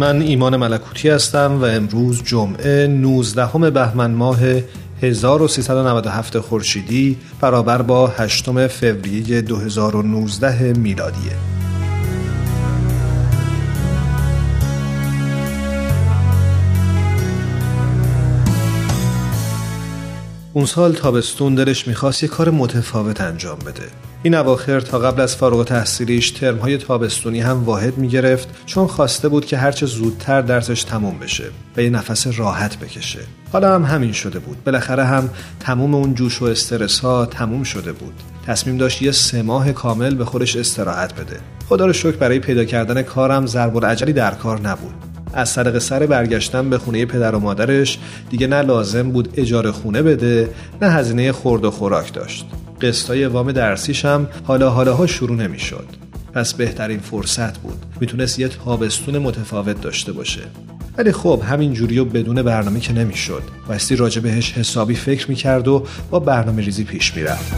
من ایمان ملکوتی هستم و امروز جمعه 19 بهمن ماه 1397 خورشیدی برابر با 8 فوریه 2019 میلادیه. اون سال تابستون دلش می‌خواست یه کار متفاوت انجام بده. این اواخر تا قبل از فارغ تحصیلیش ترمهای تابستونی هم واحد می‌گرفت چون خواسته بود که هرچه زودتر درسش تموم بشه و یه نفس راحت بکشه. حالا هم همین شده بود. بالاخره هم تموم اون جوش و استرس ها تموم شده بود. تصمیم داشت یه سه ماه کامل به خودش استراحت بده. خدا رو شکر برای پیدا کردن کارم ضرب العجلی در کار نبود. از طریق سر برگشتن به خونه پدر و مادرش دیگه نه لازم بود اجاره خونه بده نه هزینه خورد و خوراک داشت. قسطای وام درسیش هم حالا حالاها شروع نمی‌شد. پس بهترین فرصت بود. می‌تونست یه تابستون متفاوت داشته باشه. ولی خب همین جوری و بدون برنامه که نمی‌شد. بایستی راجع بهش حسابی فکر می‌کرد و با برنامه ریزی پیش می‌رفت.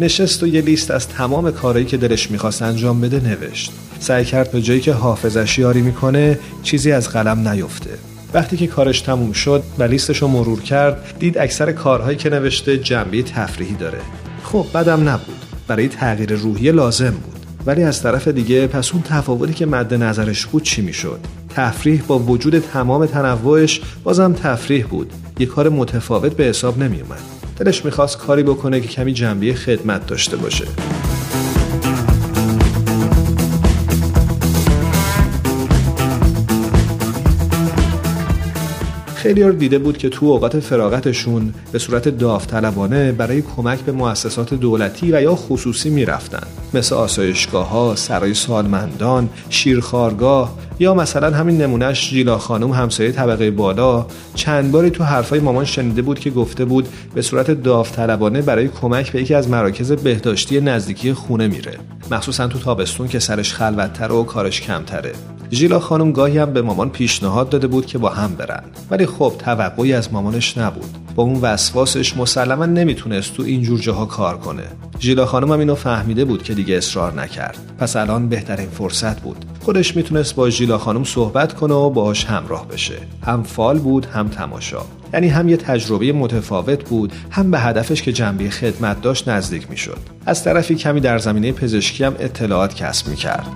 نشست و یه لیست از تمام کارهایی که دلش می‌خواست انجام بده نوشت. سعی کرد به جایی که حافظش یاری می‌کنه چیزی از قلم نیفته. وقتی که کارش تموم شد و لیستش رو مرور کرد دید اکثر کارهایی که نوشته جنبه تفریحی داره. خب بدم نبود. برای تغییر روحی لازم بود. ولی از طرف دیگه پس اون تفاوتی که مد نظرش بود چی می‌شد؟ تفریح با وجود تمام تنوعش بازم تفریح بود. یه کار متفاوت به حساب نمیومد دلش می‌خواست کاری بکنه که کمی جنبه خدمت داشته باشه. خیلی رو دیده بود که تو اوقات فراغتشون به صورت داوطلبانه برای کمک به مؤسسات دولتی و یا خصوصی می‌رفتن. مثل آسایشگاه ها، سرای سالمندان، شیرخارگاه یا مثلا همین نمونهش جیلا خانم همسایه طبقه بالا. چند باری تو حرفای مامان شنیده بود که گفته بود به صورت داوطلبانه برای کمک به یکی از مراکز بهداشتی نزدیکی خونه میره. مخصوصا تو تابستون که سرش خلوتتر و کارش کمتره. ژیلا خانم گاهی هم به مامان پیشنهاد داده بود که با هم برن. ولی خب توقعی از مامانش نبود. با اون وسواسش مسلما نمی‌تونست تو این جور جاها کار کنه. ژیلا خانم هم اینو فهمیده بود که دیگه اصرار نکرد. پس الان بهترین فرصت بود. خودش می‌تونست با ژیلا خانم صحبت کنه و باهاش همراه بشه. هم فال بود هم تماشا. یعنی هم یه تجربه متفاوت بود هم به هدفش که جنبه خدمت داشت نزدیک می‌شد. از طرفی کمی در زمینه پزشکی هم اطلاعات کسب می‌کرد.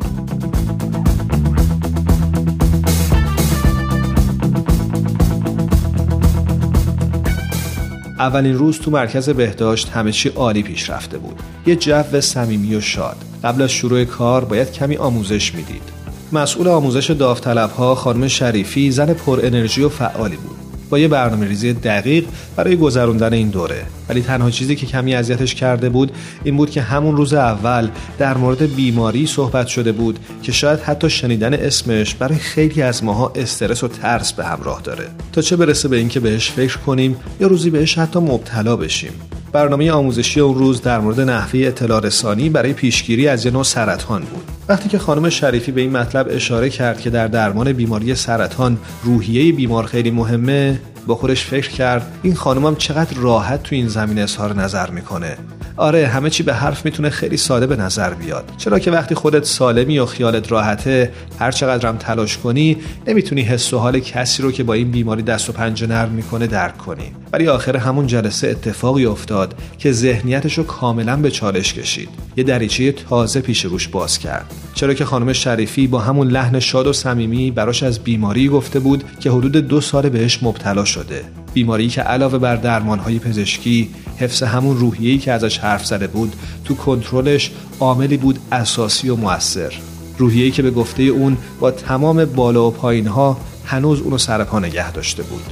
اولین روز تو مرکز بهداشت همه چی عالی پیش رفته بود. یه جو صمیمی و شاد. قبل از شروع کار باید کمی آموزش می‌دید. مسئول آموزش داوطلبها خانم شریفی زن پر انرژی و فعالی بود. با یه برنامه ریزی دقیق برای گذروندن این دوره. ولی تنها چیزی که کمی اذیتش کرده بود این بود که همون روز اول در مورد بیماری صحبت شده بود که شاید حتی شنیدن اسمش برای خیلی از ماها استرس و ترس به همراه داره. تا چه برسه به اینکه بهش فکر کنیم یا روزی بهش حتی مبتلا بشیم. برنامه آموزشی اون روز در مورد نحوه اطلاع رسانی برای پیشگیری از یه نوع سرطان بود. وقتی که خانم شریفی به این مطلب اشاره کرد که در درمان بیماری سرطان روحیه بیمار خیلی مهمه با خودش فکر کرد این خانمم چقدر راحت تو این زمین اظهار نظر می‌کنه. آره همه چی به حرف می‌تونه خیلی ساده به نظر بیاد. چرا که وقتی خودت سالمی و خیالت راحته هر چقدر تلاش کنی نمی‌تونی حس و حال کسی رو که با این بیماری دست و پنجه نرم می‌کنه درک کنی. ولی آخر همون جلسه اتفاقی افتاد که ذهنیتش رو کاملا به چالش کشید. یه دریچه تازه پیش روش باز کرد. چرا که خانم شریفی با همون لحن شاد و صمیمی براش از بیماری گفته بود که حدود دو سال بهش مبتلا شده. بیماری که علاوه بر درمانهای پزشکی حفظ همون روحیه‌ای که ازش حرف زده بود تو کنترلش عاملی بود اساسی و موثر. روحیه‌ای که به گفته اون با تمام بالا و پایینها هنوز اونو سر پا نگه داشته بود.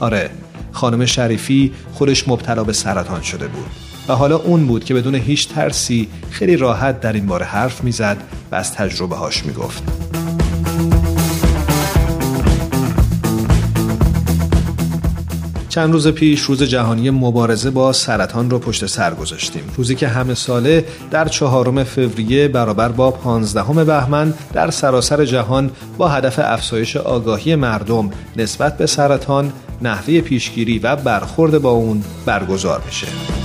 آره خانم شریفی خودش مبتلا به سرطان شده بود. و حالا اون بود که بدون هیچ ترسی خیلی راحت در این باره حرف می‌زد و از تجربه هاش می‌گفت. چند روز پیش روز جهانی مبارزه با سرطان رو پشت سر گذاشتیم. روزی که همه ساله در چهارم فوریه برابر با پانزدهم بهمن در سراسر جهان با هدف افزایش آگاهی مردم نسبت به سرطان نحوه پیشگیری و برخورد با اون برگزار میشه.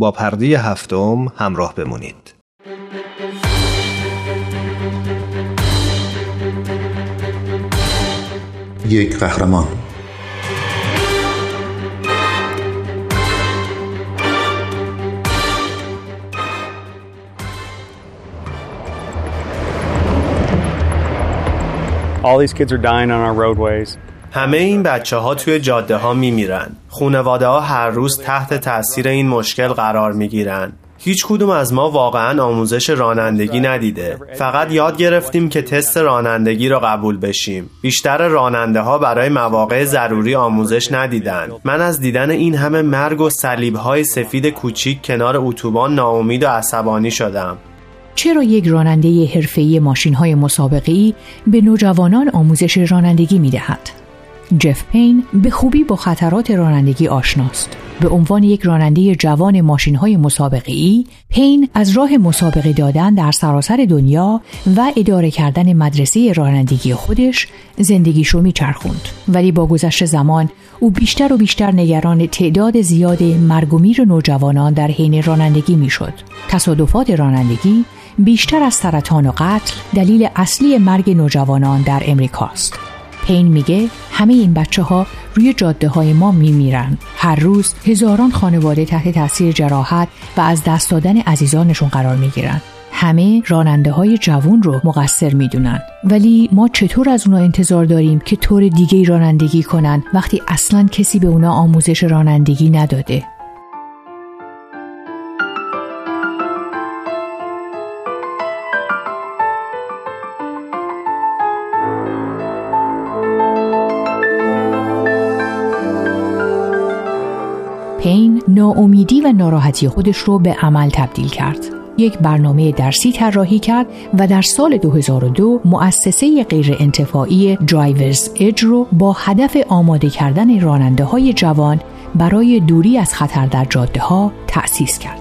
با پرده هفتم همراه بمونید. یک قهرمان All these kids are dying on our roadways. همه این بچه ها توی جاده ها می میرن. خونواده ها هر روز تحت تاثیر این مشکل قرار می گیرن. هیچ کدوم از ما واقعا آموزش رانندگی ندیده فقط یاد گرفتیم که تست رانندگی را قبول بشیم بیشتر راننده ها برای مواقع ضروری آموزش ندیدن من از دیدن این همه مرگ و صلیب های سفید کوچیک کنار اتوبان ناامید و عصبانی شدم چرا یک راننده حرفه‌ای ماشین‌های مسابقه‌ای به نوجوانان آموزش رانندگی می‌دهد؟ جف پین به خوبی با خطرات رانندگی آشناست. به عنوان یک راننده جوان ماشین های مسابقه ای، پین از راه مسابقه دادن در سراسر دنیا و اداره کردن مدرسه رانندگی خودش زندگیشو میچرخوند. ولی با گذشت زمان او بیشتر و بیشتر نگران تعداد زیاد مرگ و میر نوجوانان در حین رانندگی می‌شد. تصادفات رانندگی بیشتر از سرطان و قتل دلیل اصلی مرگ نوجوانان در امریکاست. پین میگه همه این بچه ها روی جاده های ما میمیرن. هر روز هزاران خانواده تحت تاثیر جراحت و از دست دادن عزیزانشون قرار می‌گیرن. همه راننده های جوون رو مقصر می‌دونن. ولی ما چطور از اونا انتظار داریم که طور دیگه رانندگی کنن وقتی اصلا کسی به اونا آموزش رانندگی نداده؟ ناامیدی و ناراحتی خودش رو به عمل تبدیل کرد. یک برنامه درسی طراحی کرد و در سال 2002 مؤسسه غیر انتفاعی درایورز اج رو با هدف آماده کردن راننده های جوان برای دوری از خطر در جاده ها تأسیس کرد.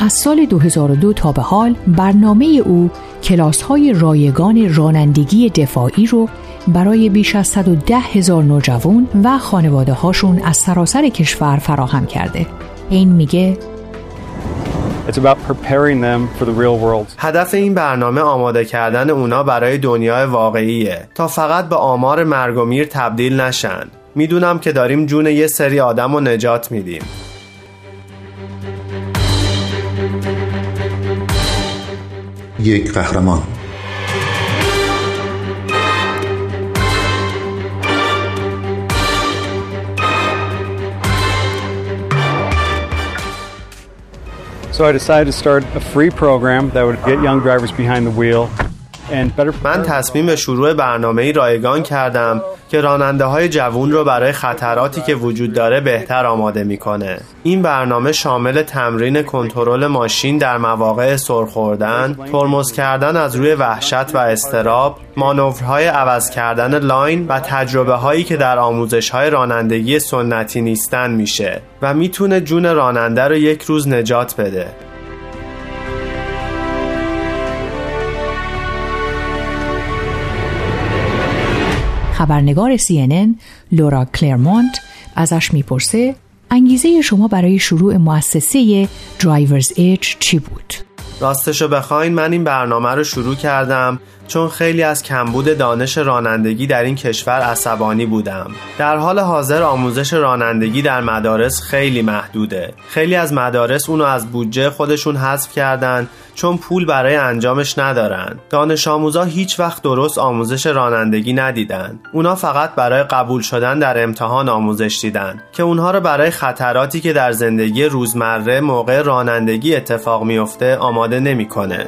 از سال 2002 تا به حال برنامه او کلاس های رایگان رانندگی دفاعی رو برای بیش از 110 هزار نوجوان و خانواده هاشون از سراسر کشور فراهم کرده. این میگه هدف این برنامه آماده کردن اونا برای دنیای واقعیه تا فقط به آمار مرگ و میر تبدیل نشن. می‌دونم که داریم جون یه سری آدم رو نجات میدیم. یک قهرمان So I decided to start a free program that would get young drivers behind the wheel من تصمیم به شروع برنامه رایگان کردم که راننده های جوون رو برای خطراتی که وجود داره بهتر آماده می‌کنه. این برنامه شامل تمرین کنترل ماشین در مواقع سرخوردن، ترمز کردن از روی وحشت و استراب، مانورهای عوض کردن لاین و تجربه هایی که در آموزش های رانندگی سنتی نیستن میشه و می‌تونه جون راننده رو یک روز نجات بده. خبرنگار CNN لورا کلرمونت ازش می‌پرسه انگیزه شما برای شروع مؤسسه درایورز ایج چی بود؟ راستشو بخواین من این برنامه رو شروع کردم چون خیلی از کمبود دانش رانندگی در این کشور عصبانی بودم. در حال حاضر آموزش رانندگی در مدارس خیلی محدوده. خیلی از مدارس اونو از بودجه خودشون حذف کردن چون پول برای انجامش ندارن. دانش آموزا هیچ وقت درست آموزش رانندگی ندیدن. اونا فقط برای قبول شدن در امتحان آموزش دیدن که اونها رو برای خطراتی که در زندگی روزمره موقع رانندگی اتفاق میفته آماده نمی‌کنه.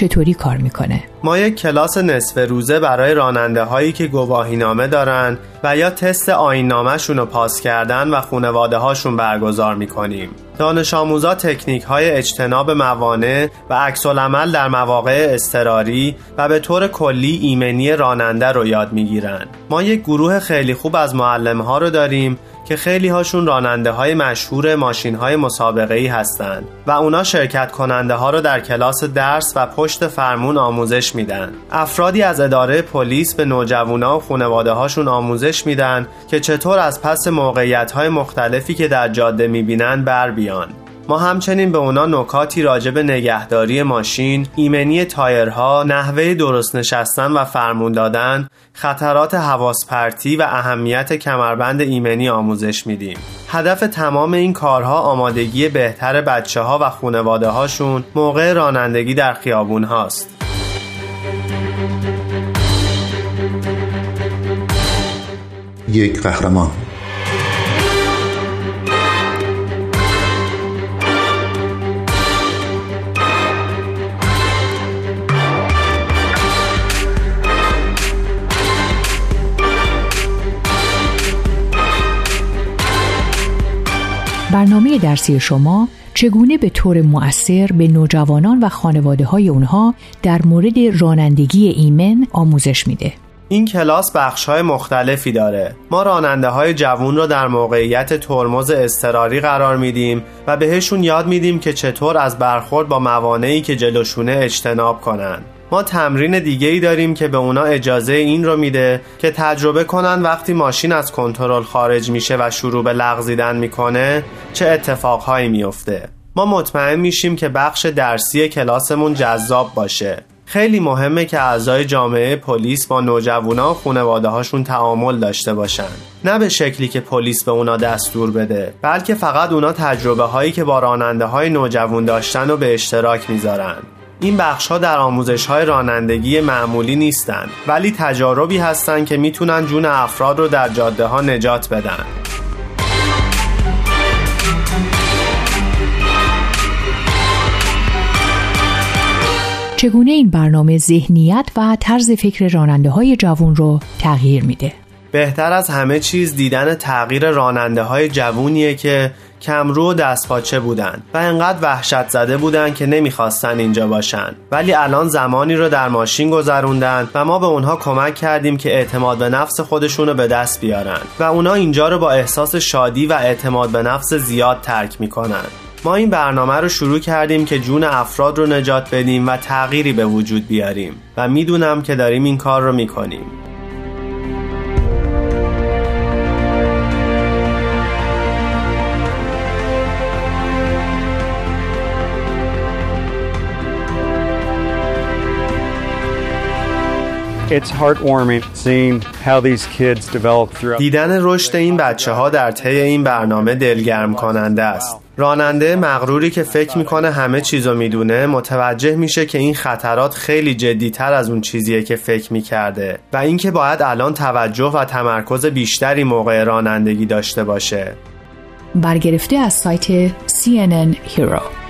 چطوری کار می‌کنه؟ ما یک کلاس نصف روزه برای راننده هایی که گواهی نامه دارن و یا تست آین رو پاس کردن و خونواده هاشون برگزار می‌کنیم. دانش آموزا تکنیک های اجتناب موانع و عکس عمل در مواقع استراری و به طور کلی ایمنی راننده رو یاد می‌گیرن. ما یک گروه خیلی خوب از معلم ها رو داریم که خیلی هاشون راننده های مشهور ماشین های مسابقه ای هستند و اونا شرکت کننده ها رو در کلاس درس و پشت فرمون آموزش میدن. افرادی از اداره پلیس به نوجوانا و خانواده هاشون آموزش میدن که چطور از پس موقعیت های مختلفی که در جاده می‌بینن بر بیان. ما همچنین به اونا نکاتی راجع به نگهداری ماشین، ایمنی تایرها، نحوه درست نشستن و فرمون دادن، خطرات حواس پرتی و اهمیت کمربند ایمنی آموزش میدیم. هدف تمام این کارها آمادگی بهتر بچه ها و خونواده هاشون موقع رانندگی در خیابون هاست. یک قهرمان برنامه درسی شما چگونه به طور مؤثر به نوجوانان و خانواده های اونها در مورد رانندگی ایمن آموزش میده. این کلاس بخش های مختلفی داره ما راننده های جوون رو در موقعیت ترمز اضطراری قرار میدیم و بهشون یاد میدیم که چطور از برخورد با موانعی که جلوشونه اجتناب کنن ما تمرین دیگه ای داریم که به اونا اجازه این رو میده که تجربه کنن وقتی ماشین از کنترل خارج میشه و شروع به لغزیدن می‌کنه چه اتفاقهایی میفته. ما مطمئن میشیم که بخش درسی کلاسمون جذاب باشه. خیلی مهمه که اعضای جامعه پلیس با نوجوانا و خانواده هاشون تعامل داشته باشن. نه به شکلی که پلیس به اونا دستور بده بلکه فقط اونا تجربه هایی که با راننده های نوجوان داشتن و به اشتراک می‌ذارن. این بخش ها در آموزش های رانندگی معمولی نیستند ولی تجاربی هستند که می‌تونن جون افراد رو در جاده ها نجات بدن چگونه این برنامه ذهنیت و طرز فکر راننده های جوان رو تغییر میده؟ بهتر از همه چیز دیدن تغییر راننده های جوونیه که کمرو و دستپاچه بودن و انقدر وحشت زده بودن که نمی‌خواستن اینجا باشن. ولی الان زمانی رو در ماشین گذروندن و ما به اونها کمک کردیم که اعتماد به نفس خودشون رو به دست بیارن و اونا اینجا رو با احساس شادی و اعتماد به نفس زیاد ترک می‌کنن. ما این برنامه رو شروع کردیم که جون افراد رو نجات بدیم و تغییری به وجود بیاریم و می‌دونم که داریم این کار رو می‌کنیم. It's heartwarming seeing how these kids develop throughout. دیدن رشد این بچه ها در طی این برنامه دلگرم کننده است. راننده مغروری که فکر می‌کنه همه چیزو می‌دونه متوجه میشه که این خطرات خیلی جدیتر از اون چیزیه که فکر می‌کرده و اینکه باید الان توجه و تمرکز بیشتری موقع رانندگی داشته باشه. برگرفته از سایت CNN Hero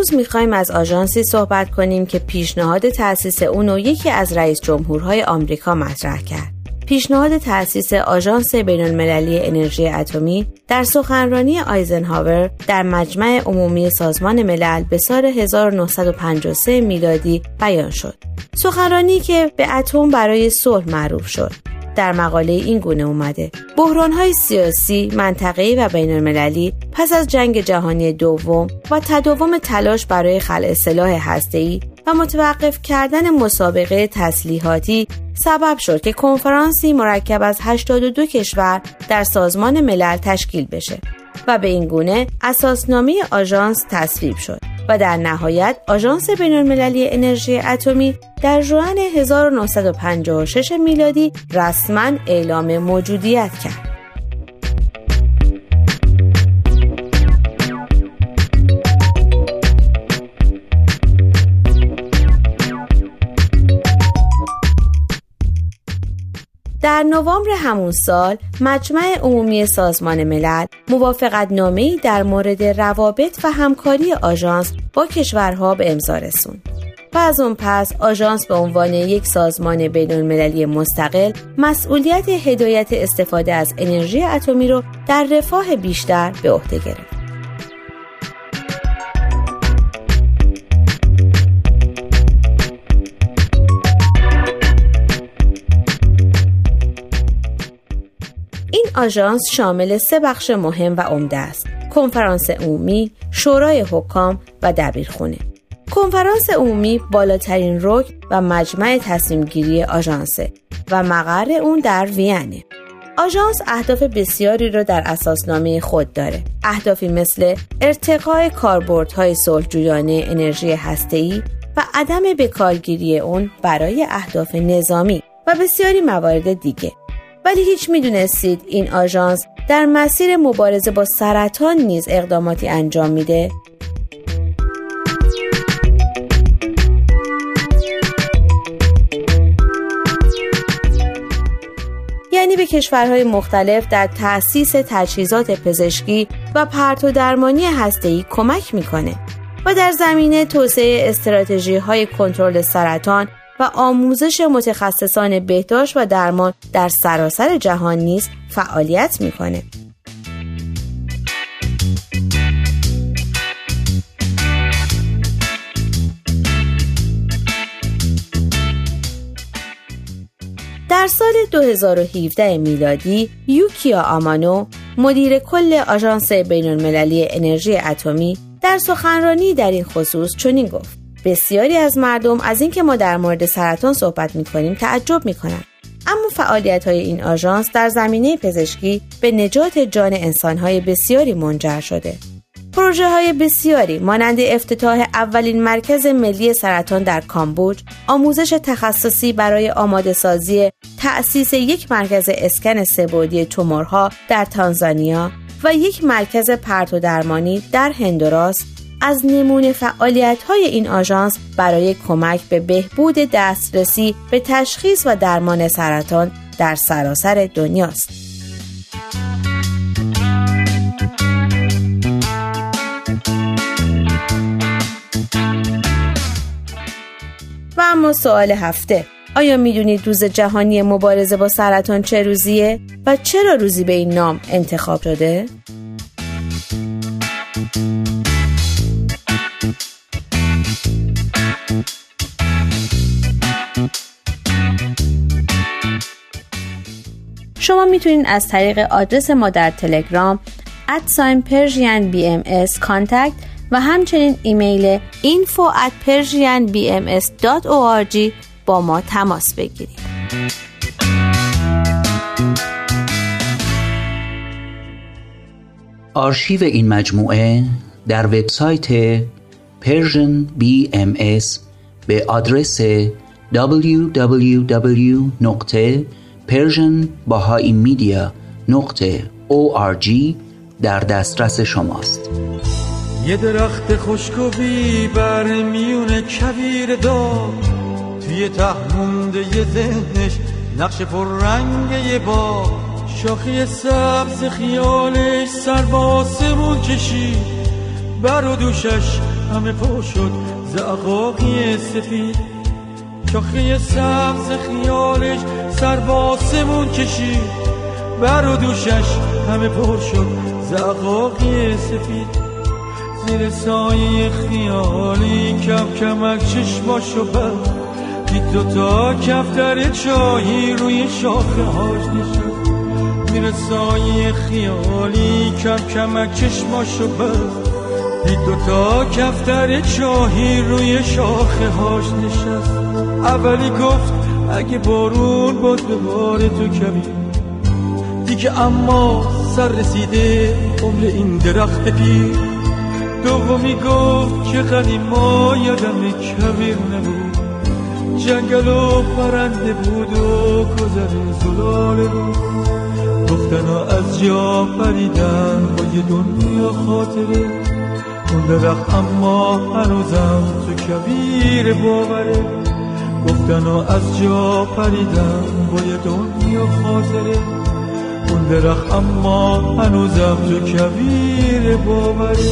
امروز می‌خوایم از آژانسی صحبت کنیم که پیشنهاد تأسیس اون و یکی از رئیس جمهورهای آمریکا مطرح کرد. پیشنهاد تأسیس آژانس بین المللی انرژی اتمی در سخنرانی آیزنهاور در مجمع عمومی سازمان ملل به سال 1953 میلادی بیان شد. سخنرانی که به اتم برای صلح معروف شد. در مقاله این گونه اومده های سیاسی، منطقه‌ای و بین المللی پس از جنگ جهانی دوم و تداوم تلاش برای خلع سلاح هسته‌ای و متوقف کردن مسابقه تسلیحاتی سبب شد که کنفرانسی مرکب از 82 کشور در سازمان ملل تشکیل بشه و به این گونه اساسنامه آژانس تصویب شد. و در نهایت آژانس بینالمللی انرژی اتمی در ژوئن 1956 میلادی رسما اعلام موجودیت کرد. در نوامبر همون سال مجمع عمومی سازمان ملل موافقت نامه‌ای در مورد روابط و همکاری آژانس با کشورها به امضا رسوند. و از اون پس آژانس به عنوان یک سازمان بین المللی مستقل مسئولیت هدایت استفاده از انرژی اتمی رو در رفاه بیشتر به عهده گرفت. آژانس شامل سه بخش مهم و عمده است. کنفرانس عمومی شورای حکام و دبیرخونه. کنفرانس عمومی بالاترین رکن و مجمع تصمیم گیری آژانسه و مقر اون در وینه آژانس اهداف بسیاری را در اساسنامه خود داره. اهدافی مثل ارتقای کاربردهای صلحجویانه انرژی هسته‌ای و عدم بکارگیری اون برای اهداف نظامی و بسیاری موارد دیگه. ولی هیچ می‌دونستید این آژانس در مسیر مبارزه با سرطان نیز اقداماتی انجام میده؟ یعنی به کشورهای مختلف در تأسیس تجهیزات پزشکی و پرتو درمانی هسته‌ای کمک می‌کنه و در زمینه توسعه استراتژی های کنترل سرطان و آموزش متخصصان بهداشت و درمان در سراسر جهان نیز فعالیت می‌کنه. در سال 2017 میلادی یوکیا آمانو مدیر کل آژانس بین المللی انرژی اتمی در سخنرانی در این خصوص چنین گفت بسیاری از مردم از اینکه ما در مورد سرطان صحبت می کنیم تعجب می کنند. اما فعالیت های این آژانس در زمینه پزشکی به نجات جان انسان های بسیاری منجر شده. پروژه های بسیاری مانند افتتاح اولین مرکز ملی سرطان در کامبوج، آموزش تخصصی برای آماده سازی تأسیس یک مرکز اسکن سبودی تومورها در تانزانیا و یک مرکز پرتو درمانی در هندوراس از نمونه فعالیت های این آژانس برای کمک به بهبود دسترسی به تشخیص و درمان سرطان در سراسر دنیاست. و اما سوال هفته آیا می‌دونید روز جهانی مبارزه با سرطان چه روزیه و چرا روزی به این نام انتخاب شده؟ می‌تونین از طریق آدرس ما در تلگرام ادساین پرژین بی ام و همچنین ایمیل info at persianbms.org با ما تماس بگیرید. آرشیو این مجموعه در وبسایت Persian BMS به آدرس www.persianbahaimedia.org در دسترس شماست. یه درخت خشک بی بر میون کبیر دار. توی تحمونده یه ذهنش نقش پر رنگ یه با شاخی سبز خیالش سر باسمون کشید. بر و دوشش همه پر شد زعقاقی سفید. شاخی سبز خیالش سر باسمون کشید. بر و دوشش همه پر شد. زعقاقی سفید. زیر سایه خیالی کم کمک چشماشو بر. دید دوتا کفتر چایی روی شاخه هاش نشد. زیر سایه خیالی کم کمک چشماشو بر. دید دوتا کفتر چاهی روی شاخه هاش نشست اولی گفت اگه بارون باد به بار تو کمی. دیگه اما سر رسیده عمر این درخت پیر. دومی گفت که قدیم ما یادم کبیر نبود. جنگل و پرنده بود و گذر زلاله بود. گفتن از جا پریدن با یه دنیا خاطره. اون درخت اما هنوزم تو کبیر باوره. گفتن از جا پریدن با یه دنیا خاطره. اون درخت اما هنوزم تو کبیر باوره.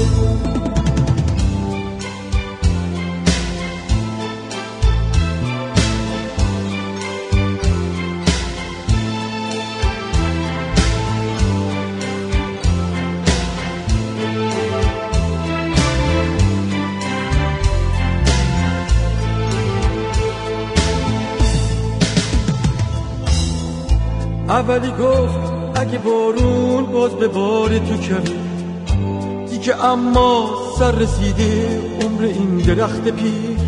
اولی گفت اگه بارون باز به بار تو کمی دیگه اما سر رسیده عمر این درخت پیر.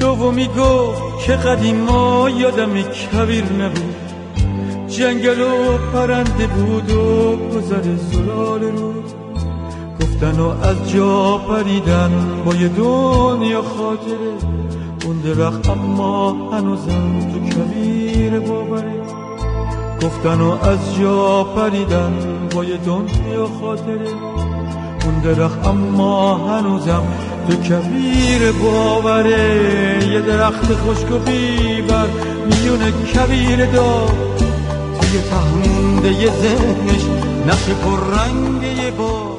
دومی گفت که قدیما یادم کبیر نبود. جنگل و پرنده بود و گذر زلال رود. گفتن و از جا پریدن با یه دنیا خاطره. اون درخت اما هنوزم تو کبیر باوره. گفتن و از جا پریدن با یه دنیا خاطره اون درخت اما هنوزم تو کبیر باوره. یه درخت خشک و بیبر میون کبیر دار توی یه ذهنش نقش پر رنگ یه با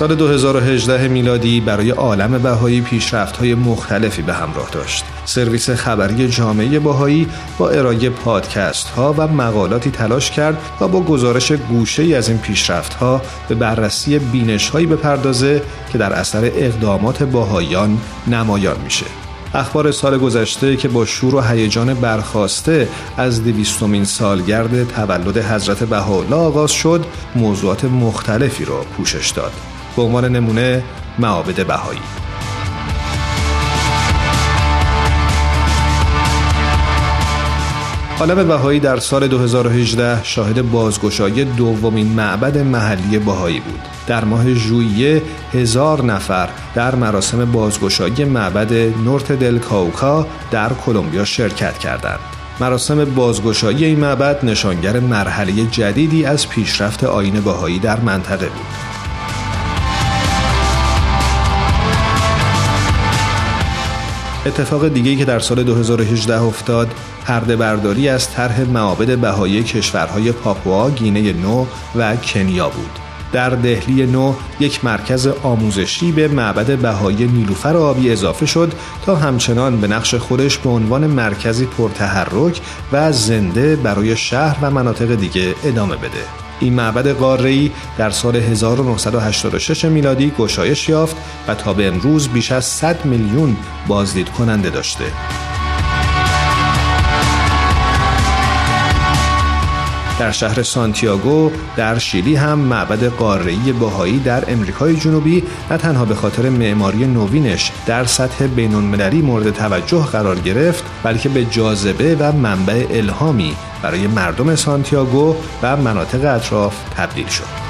سال 2018 میلادی برای عالم بهایی پیشرفت های مختلفی به همراه داشت. سرویس خبری جامعه بهایی با ارائه پادکست ها و مقالاتی تلاش کرد تا با گزارش گوشه ای از این پیشرفت ها به بررسی بینش هایی بپردازه که در اثر اقدامات باهایان نمایان میشه. اخبار سال گذشته که با شور و هیجان برخواسته از دویستمین سالگرد تولد حضرت بهاءالله آغاز شد موضوعات مختلفی را پوشش داد به عنوان نمونه معابد بهایی عالم بهایی در سال 2018 شاهد بازگشایی دومین معبد محلی بهایی بود. در ماه ژوئیه هزار نفر در مراسم بازگشایی معبد نورت دل کاوکا در کلمبیا شرکت کردند. مراسم بازگشایی این معبد نشانگر مرحله جدیدی از پیشرفت آین بهایی در منطقه بود. اتفاق دیگه‌ای که در سال 2018 افتاد پرده برداری از طرح معابد بهایی کشورهای پاپوا، گینه نو و کنیا بود. در دهلی نو یک مرکز آموزشی به معبد بهایی نیلوفر آبی اضافه شد تا همچنان به نقش خودش به عنوان مرکزی پرتحرک و زنده برای شهر و مناطق دیگه ادامه بده. این معبد قاره‌ای در سال 1986 میلادی گشایش یافت و تا به امروز بیش از 100 میلیون بازدید کننده داشته. در شهر سانتیاگو در شیلی هم معبد قاره‌ای بهایی در امریکای جنوبی نه تنها به خاطر معماری نوینش در سطح بین‌المللی مورد توجه قرار گرفت بلکه به جاذبه و منبع الهامی برای مردم سانتیاگو و مناطق اطراف تبدیل شد.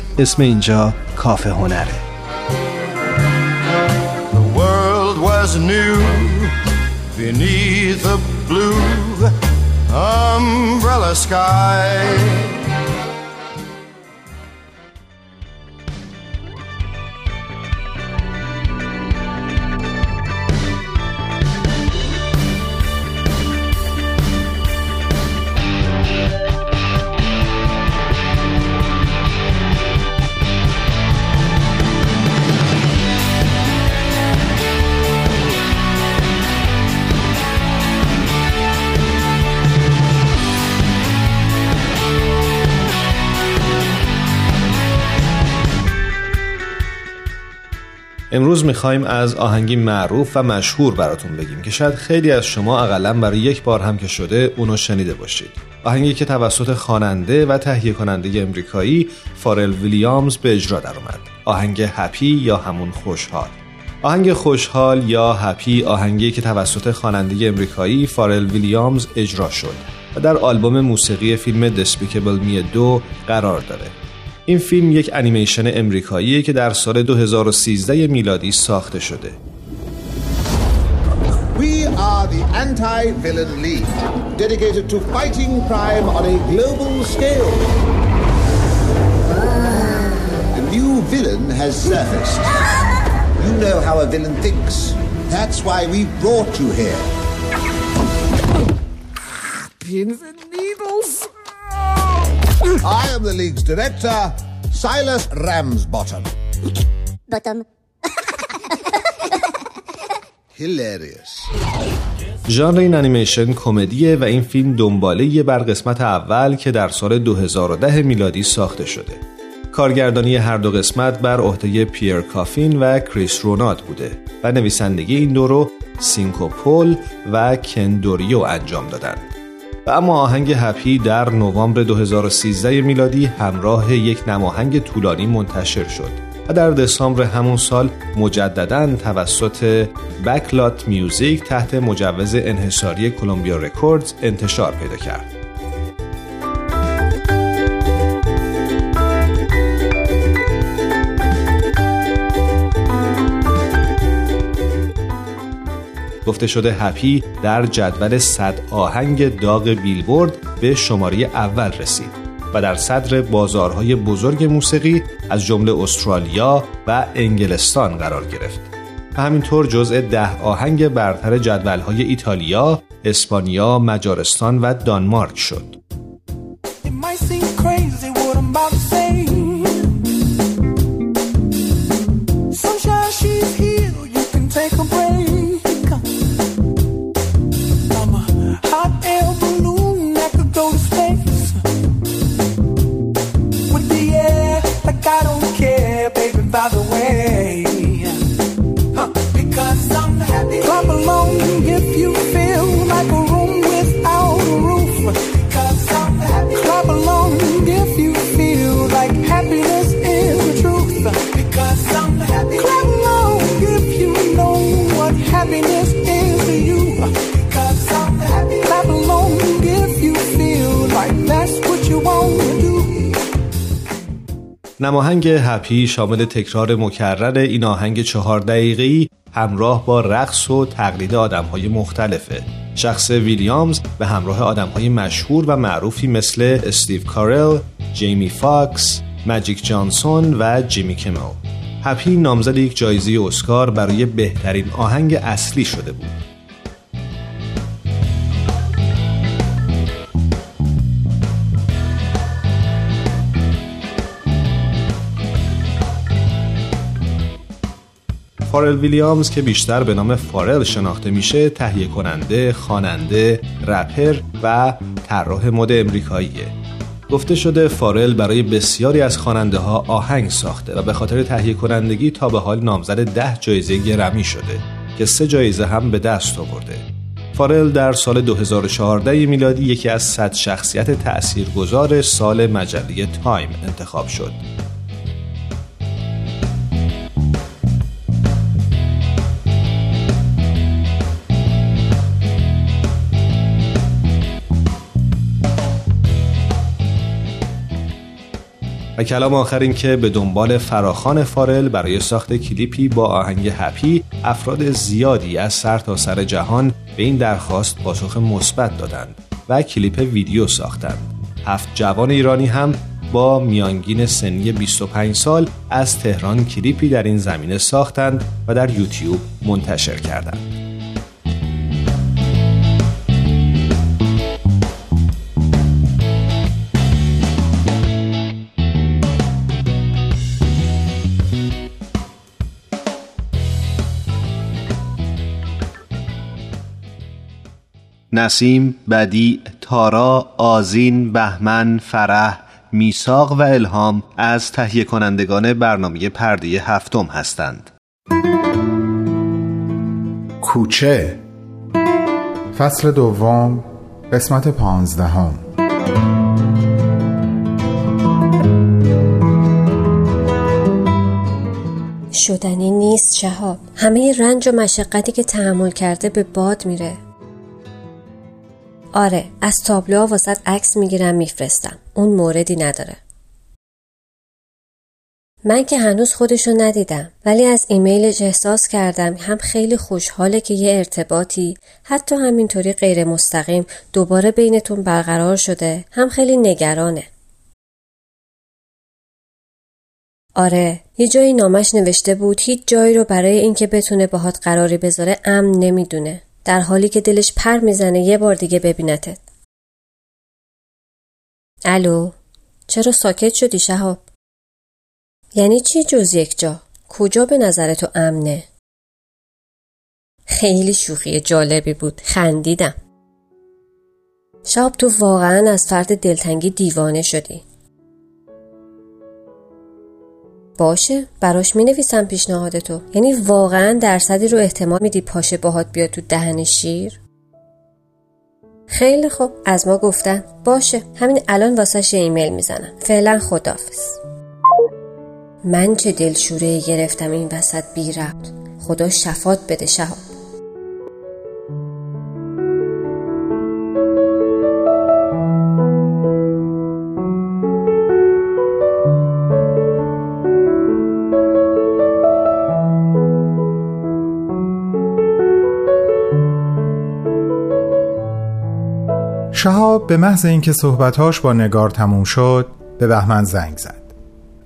اسم اینجا کافه هنره The world was new beneath a blue umbrella sky امروز می‌خوایم از آهنگی معروف و مشهور براتون بگیم که شاید خیلی از شما اقلا برای یک بار هم که شده اونو شنیده باشید. آهنگی که توسط خواننده و تهیه کننده امریکایی فارل ویلیامز به اجرا درآمد. آهنگ هپی یا همون خوشحال؟ آهنگ خوشحال یا هپی آهنگی که توسط خواننده امریکایی فارل ویلیامز اجرا شد و در آلبوم موسیقی فیلم دسپیکبل می دو قرار داره. این فیلم یک انیمیشن امریکاییه که در سال 2013 میلادی ساخته شده. We are the Anti-Villain League, dedicated to fighting crime on a global scale. A new villain has surfaced. You know how a villain thinks. That's why we brought you here. Pins and needles. I am the league's director, Silas Ramsbottom. Bottom. Hilarious. ژانر این انیمیشن کمدیه و این فیلم دنباله یه بر قسمت اول که در سال 2010 میلادی ساخته شده. کارگردانی هر دو قسمت بر عهده پیر کافین و کریس رونات بوده و نویسندگی این دو رو سینکو پل و کن دوریو انجام دادند. و اما آهنگ Happy در نوامبر 2013 میلادی همراه یک نماهنگ طولانی منتشر شد و در دسامبر همون سال مجددا توسط بک‌لات میوزیک تحت مجوز انحصاری کلمبیا رکوردز انتشار پیدا کرد. گفته شده هپی در جدول صد آهنگ داغ بیلبورد به شماره اول رسید و در صدر بازارهای بزرگ موسیقی از جمله استرالیا و انگلستان قرار گرفت. و همینطور جزء ده آهنگ برتر جدولهای ایتالیا، اسپانیا، مجارستان و دانمارک شد. نماهنگ Happy شامل تکرار مکرر این آهنگ چهار دقیقه‌ای همراه با رقص و تقلید آدمهای مختلفه شخص ویلیامز به همراه آدمهای مشهور و معروفی مثل استیو کارل، جیمی فاکس، ماجیک جانسون و جیمی کیمل. Happy نامزد یک جایزه اسکار برای بهترین آهنگ اصلی شده بود. فارل ویلیامز که بیشتر به نام فارل شناخته میشه تهیه کننده، خواننده، رپر و طراح مد امریکاییه. گفته شده فارل برای بسیاری از خواننده ها آهنگ ساخته و به خاطر تهیه کنندگی تا به حال نامزد ده جایزه گرمی شده که سه جایزه هم به دست آورده. فارل در سال 2014 میلادی یکی از صد شخصیت تأثیرگذار سال مجله تایم انتخاب شد کلام آخر این که به دنبال فراخان فارل برای ساخت کلیپی با آهنگ هپی افراد زیادی از سر تا سر جهان به این درخواست پاسخ مثبت دادند و کلیپ ویدیو ساختند. هفت جوان ایرانی هم با میانگین سنی 25 سال از تهران کلیپی در این زمینه ساختند و در یوتیوب منتشر کردند. نسیم، بدی، تارا، آزین، بهمن، فرح، میساق و الهام از تهیه کنندگان برنامه پرده هفتم هستند. کوچه فصل دوم قسمت پانزدهم. شدنی نیست شهاب. همه رنج و مشقتی که تحمل کرده به باد میره. آره از تابلوها واسط عکس می‌گیرم میفرستم. اون موردی نداره. من که هنوز خودشو ندیدم ولی از ایمیلش احساس کردم هم خیلی خوشحاله که یه ارتباطی حتی همینطوری غیر مستقیم دوباره بینتون برقرار شده هم خیلی نگرانه. آره یه جایی نامش نوشته بود هیچ جایی رو برای اینکه بتونه باهات قراری بذاره امن نمی‌دونه. در حالی که دلش پر می‌زنه یه بار دیگه ببینتت. الو چرا ساکت شدی شهاب؟ یعنی چی جز یک جا؟ کجا به نظر تو امنه؟ خیلی شوخی جالبی بود خندیدم شاب تو واقعا از فرد دلتنگی دیوانه شدی باشه براش می نویسم پیشنهادتو یعنی واقعا درصدی رو احتمال میدی پاشه باهات بیاد تو دهن شیر؟ خیلی خوب. از ما گفتن. باشه. همین الان واسه ایمیل می‌زنم. فعلا خدافز من چه دلشوره گرفتم این وسط بی ربط. خدا شفات بده شهاب. شهاب به محض اینکه صحبتهاش با نگار تموم شد به بهمن زنگ زد.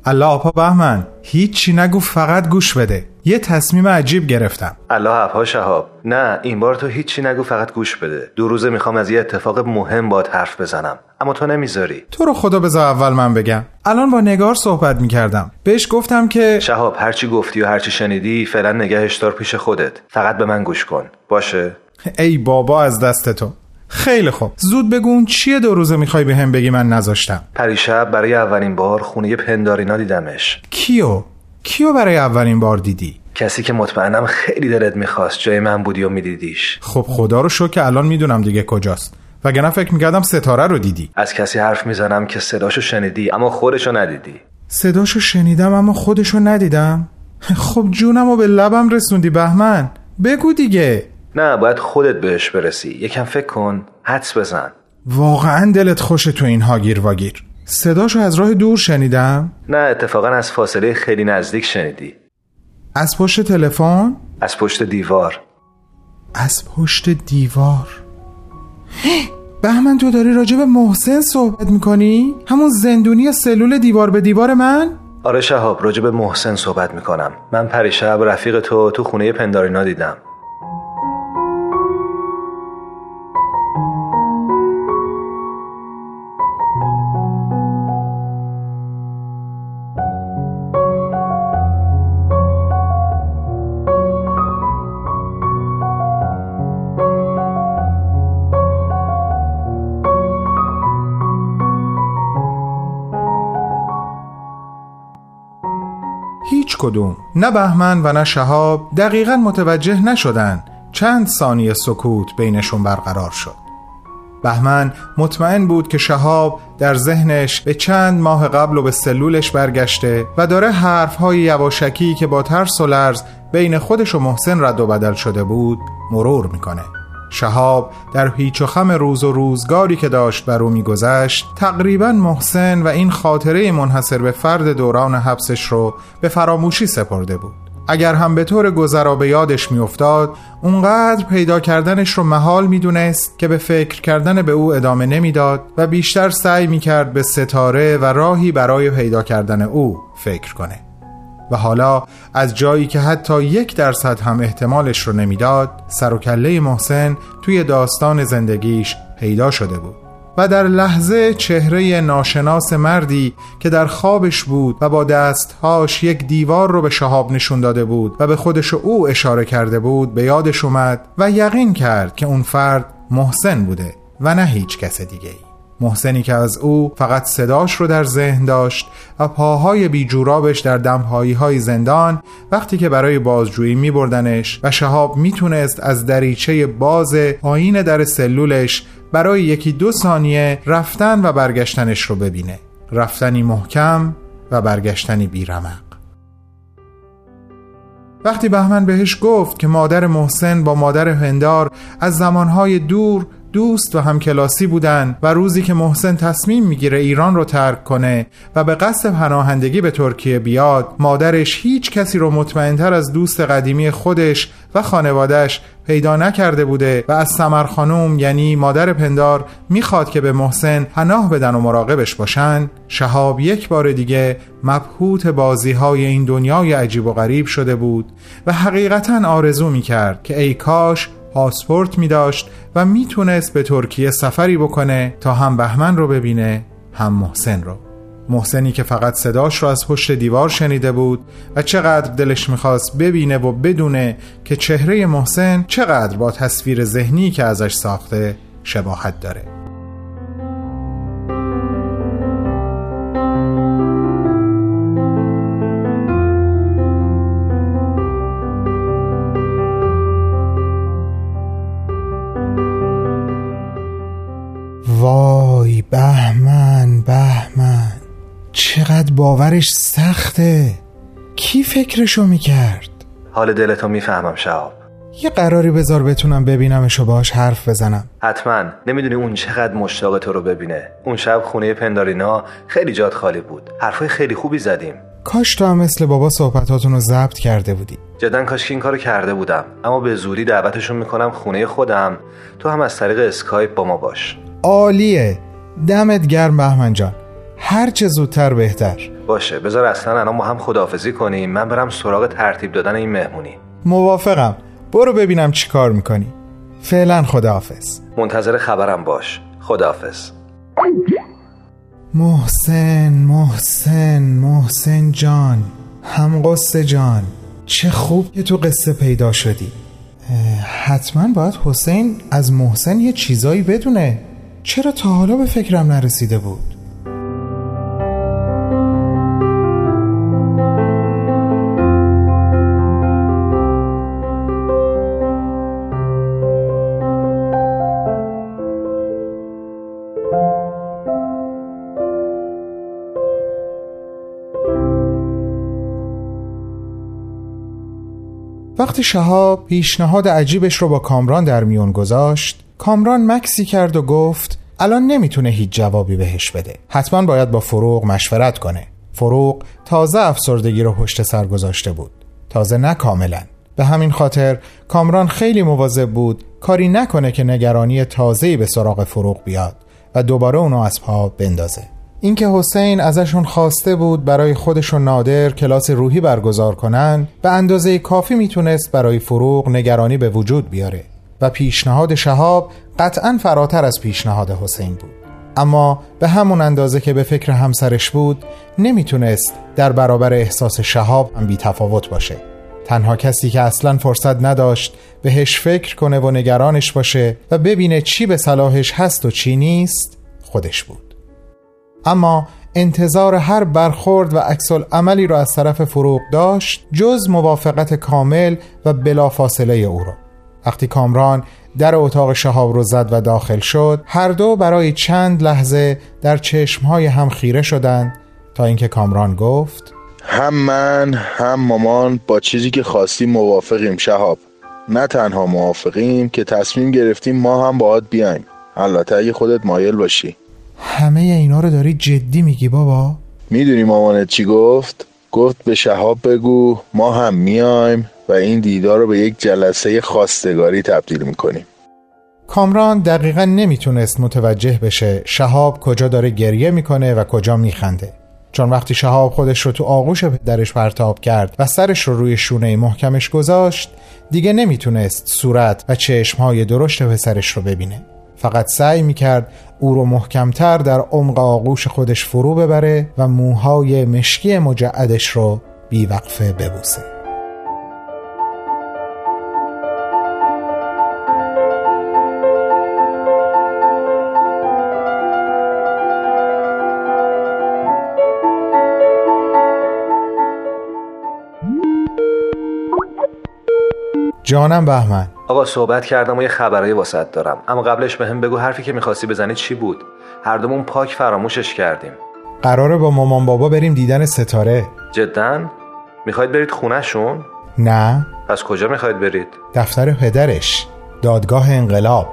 الله آپا بهمن هیچی نگو فقط گوش بده. یه تصمیم عجیب گرفتم. الله اپا شهاب نه این بار تو هیچی نگو فقط گوش بده. دو روزه می‌خوام از یه اتفاق مهم باد حرف بزنم. اما تو نمی‌ذاری. تو رو خدا بذار اول من بگم. الان با نگار صحبت می‌کردم. بهش گفتم که شهاب هرچی گفتی و هرچی شنیدی فعلا نگهش دار پیش خودت. فقط به من گوش کن. باشه؟ ای بابا از دست تو. خیلی خوب. زود بگون چیه دو روزه می‌خوای به هم بگی من نذاشتم؟ پریشب برای اولین بار خونه پندارینا دیدمش. کیو؟ کیو برای اولین بار دیدی؟ کسی که مطمئنم خیلی دلت می‌خواست جای من بودی و میدیدیش. خب خدا رو شو که الان می‌دونم دیگه کجاست. وگرنه فکر می‌کردم ستاره رو دیدی. از کسی حرف می‌زنم که صداشو شنیدی اما خودشو ندیدی. صداشو شنیدم اما خودشو ندیدم؟ خب جونم و به لبم رسوندی بهمن. بگو دیگه. نه باید خودت بهش برسی. یکم فکر کن حدس بزن. واقعا دلت خوشه تو این هاگیر واگیر. صداشو از راه دور شنیدم؟ نه اتفاقا از فاصله خیلی نزدیک شنیدی. از پشت تلفن؟ از پشت دیوار. از پشت دیوار. بهمن تو داری راجع به محسن صحبت می‌کنی؟ همون زندونی سلول دیوار به دیوار من؟ آره شهاب راجع به محسن صحبت می‌کنم. من پریشب رفیق تو تو خونه پندارینا دیدم. کدوم. نه بهمن و نه شهاب دقیقا متوجه نشدن چند ثانیه سکوت بینشون برقرار شد. بهمن مطمئن بود که شهاب در ذهنش به چند ماه قبل و به سلولش برگشته و داره حرفهای یواشکی که با ترس و لرز بین خودش و محسن رد و بدل شده بود مرور می‌کنه. شهاب در هیچ و خم روز و روزگاری که داشت بر او میگذشت تقریبا محسن و این خاطره منحصر به فرد دوران حبسش رو به فراموشی سپرده بود. اگر هم به طور گذرا به یادش میافتاد اونقدر پیدا کردنش رو محال می‌دونست که به فکر کردن به او ادامه نمی‌داد و بیشتر سعی می‌کرد به ستاره و راهی برای پیدا کردن او فکر کنه. و حالا از جایی که حتی یک درصد هم احتمالش رو نمی‌داد سر و کله محسن توی داستان زندگیش پیدا شده بود و در لحظه چهره ناشناس مردی که در خوابش بود و با دستهاش یک دیوار رو به شهاب نشون داده بود و به خودش او اشاره کرده بود به یادش اومد و یقین کرد که اون فرد محسن بوده و نه هیچ کس دیگه ای. محسنی که از او فقط صداش رو در ذهن داشت و پاهای بیجورابش در دمهایی های زندان وقتی که برای بازجویی می بردنش و شهاب می‌تونست از دریچه باز پایین در سلولش برای یکی دو ثانیه رفتن و برگشتنش رو ببینه. رفتنی محکم و برگشتنی بیرمق. وقتی بهمن بهش گفت که مادر محسن با مادر هندار از زمانهای دور دوست و همکلاسی بودن و روزی که محسن تصمیم می‌گیره ایران رو ترک کنه و به قصد پناهندگی به ترکیه بیاد مادرش هیچ کسی رو مطمئنتر از دوست قدیمی خودش و خانوادش پیدا نکرده بوده و از سمر خانوم یعنی مادر پندار می‌خواد که به محسن پناه بدن و مراقبش باشن. شهاب یک بار دیگه مبهوت بازی های این دنیای عجیب و غریب شده بود و حقیقتا آرزو می‌کرد که ای کاش پاسپورت می داشت و می‌تونست به ترکیه سفری بکنه تا هم بهمن رو ببینه هم محسن رو. محسنی که فقط صداش رو از پشت دیوار شنیده بود و چقدر دلش می‌خواست ببینه و بدونه که چهره محسن چقدر با تصویر ذهنی که ازش ساخته شباهت داره. باورش سخته. کی فکرشو می‌کرد؟ حال دلتو می‌فهمم شهاب. یه قراری بذار بتونم ببینمش و باهاش حرف بزنم. حتما. نمی‌دونی اون چقدر مشتاق تو رو ببینه. اون شب خونه پندارینا خیلی جاد خالی بود. حرفای خیلی خوبی زدیم. کاش تو هم مثل بابا صحبتاتون رو ضبط کرده بودی. جدا کاش که این کارو کرده بودم. اما به زوری دعوتشون می‌کنم خونه خودم. تو هم از طریق اسکایپ با ما باش. عالیه. دمت گرم بهمن جان. هر چه زودتر بهتر. باشه بذار اصلا الان ما هم خداحافظی کنیم. من برم سراغ ترتیب دادن این مهمونی. موافقم. برو ببینم چی کار می‌کنی. فعلا خداحافظ. منتظر خبرم باش. خداحافظ. محسن محسن محسن جان. هم قصه جان. چه خوب که تو قصه پیدا شدی. حتما باید حسین از محسن یه چیزایی بدونه. چرا تا حالا به فکرم نرسیده بود؟ وقتی شهاب پیشنهاد عجیبش رو با کامران در میون گذاشت کامران مکسی کرد و گفت الان نمی‌تونه هیچ جوابی بهش بده. حتما باید با فروغ مشورت کنه. فروغ تازه افسردگی رو پشت سر گذاشته بود. تازه نه کاملا. به همین خاطر کامران خیلی مواظب بود کاری نکنه که نگرانی تازه‌ای به سراغ فروغ بیاد و دوباره اونو از پا بندازه. اینکه حسین ازشون خواسته بود برای خودش و نادر کلاس روحی برگزار کنن به اندازه کافی می‌تونست برای فروغ نگرانی به وجود بیاره و پیشنهاد شهاب قطعا فراتر از پیشنهاد حسین بود. اما به همون اندازه که به فکر همسرش بود نمی‌تونست در برابر احساس شهاب هم بی تفاوت باشه. تنها کسی که اصلا فرصت نداشت بهش فکر کنه و نگرانش باشه و ببینه چی به صلاحش هست و چی نیست خودش بود. اما انتظار هر برخورد و عکس عملی را از طرف فروغ داشت جز موافقت کامل و بلافاصله او را. وقتی کامران در اتاق شهاب رو زد و داخل شد هر دو برای چند لحظه در چشمهای هم خیره شدند تا اینکه کامران گفت هم من هم مامان با چیزی که خواستی موافقیم شهاب. نه تنها موافقیم که تصمیم گرفتیم ما هم باهات بیایم. البته اگه خودت مایل باشی. همه اینا رو داری جدی میگی بابا؟ می‌دونی مامانت چی گفت؟ گفت به شهاب بگو ما هم میایم و این دیدار رو به یک جلسه خواستگاری تبدیل می‌کنیم کامران دقیقا نمی‌تونست متوجه بشه شهاب کجا داره گریه می‌کنه و کجا میخنده چون وقتی شهاب خودش رو تو آغوش پدرش پرتاب کرد و سرش رو روی شونه محکمش گذاشت دیگه نمی‌تونست صورت و چشمهای درشت پسرش رو ببینه فقط سعی می‌کرد او رو محکمتر در عمق آغوش خودش فرو ببره و موهای مشکی مجعدش رو بیوقفه ببوسه. جانم بهمن. آقا صحبت کردم و یه خبرای واسط دارم. اما قبلش به هم بگو حرفی که می‌خواستی بزنی چی بود؟ هر دومون پاک فراموشش کردیم. قراره با مامان بابا بریم دیدن ستاره. جدا؟ می‌خواید برید خونهشون؟ نه. پس کجا می‌خواید برید؟ دفتر پدرش. دادگاه انقلاب.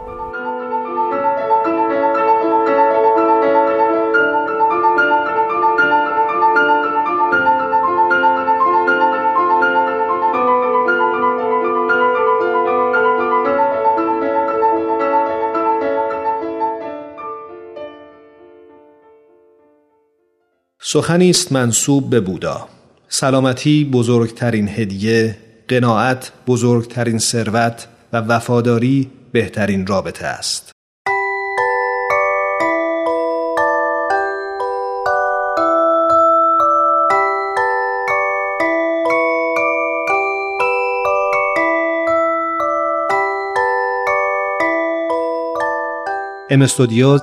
سخنی است منصوب به بودا. سلامتی بزرگترین هدیه قناعت بزرگترین ثروت و وفاداری بهترین رابطه است. ام استودیوز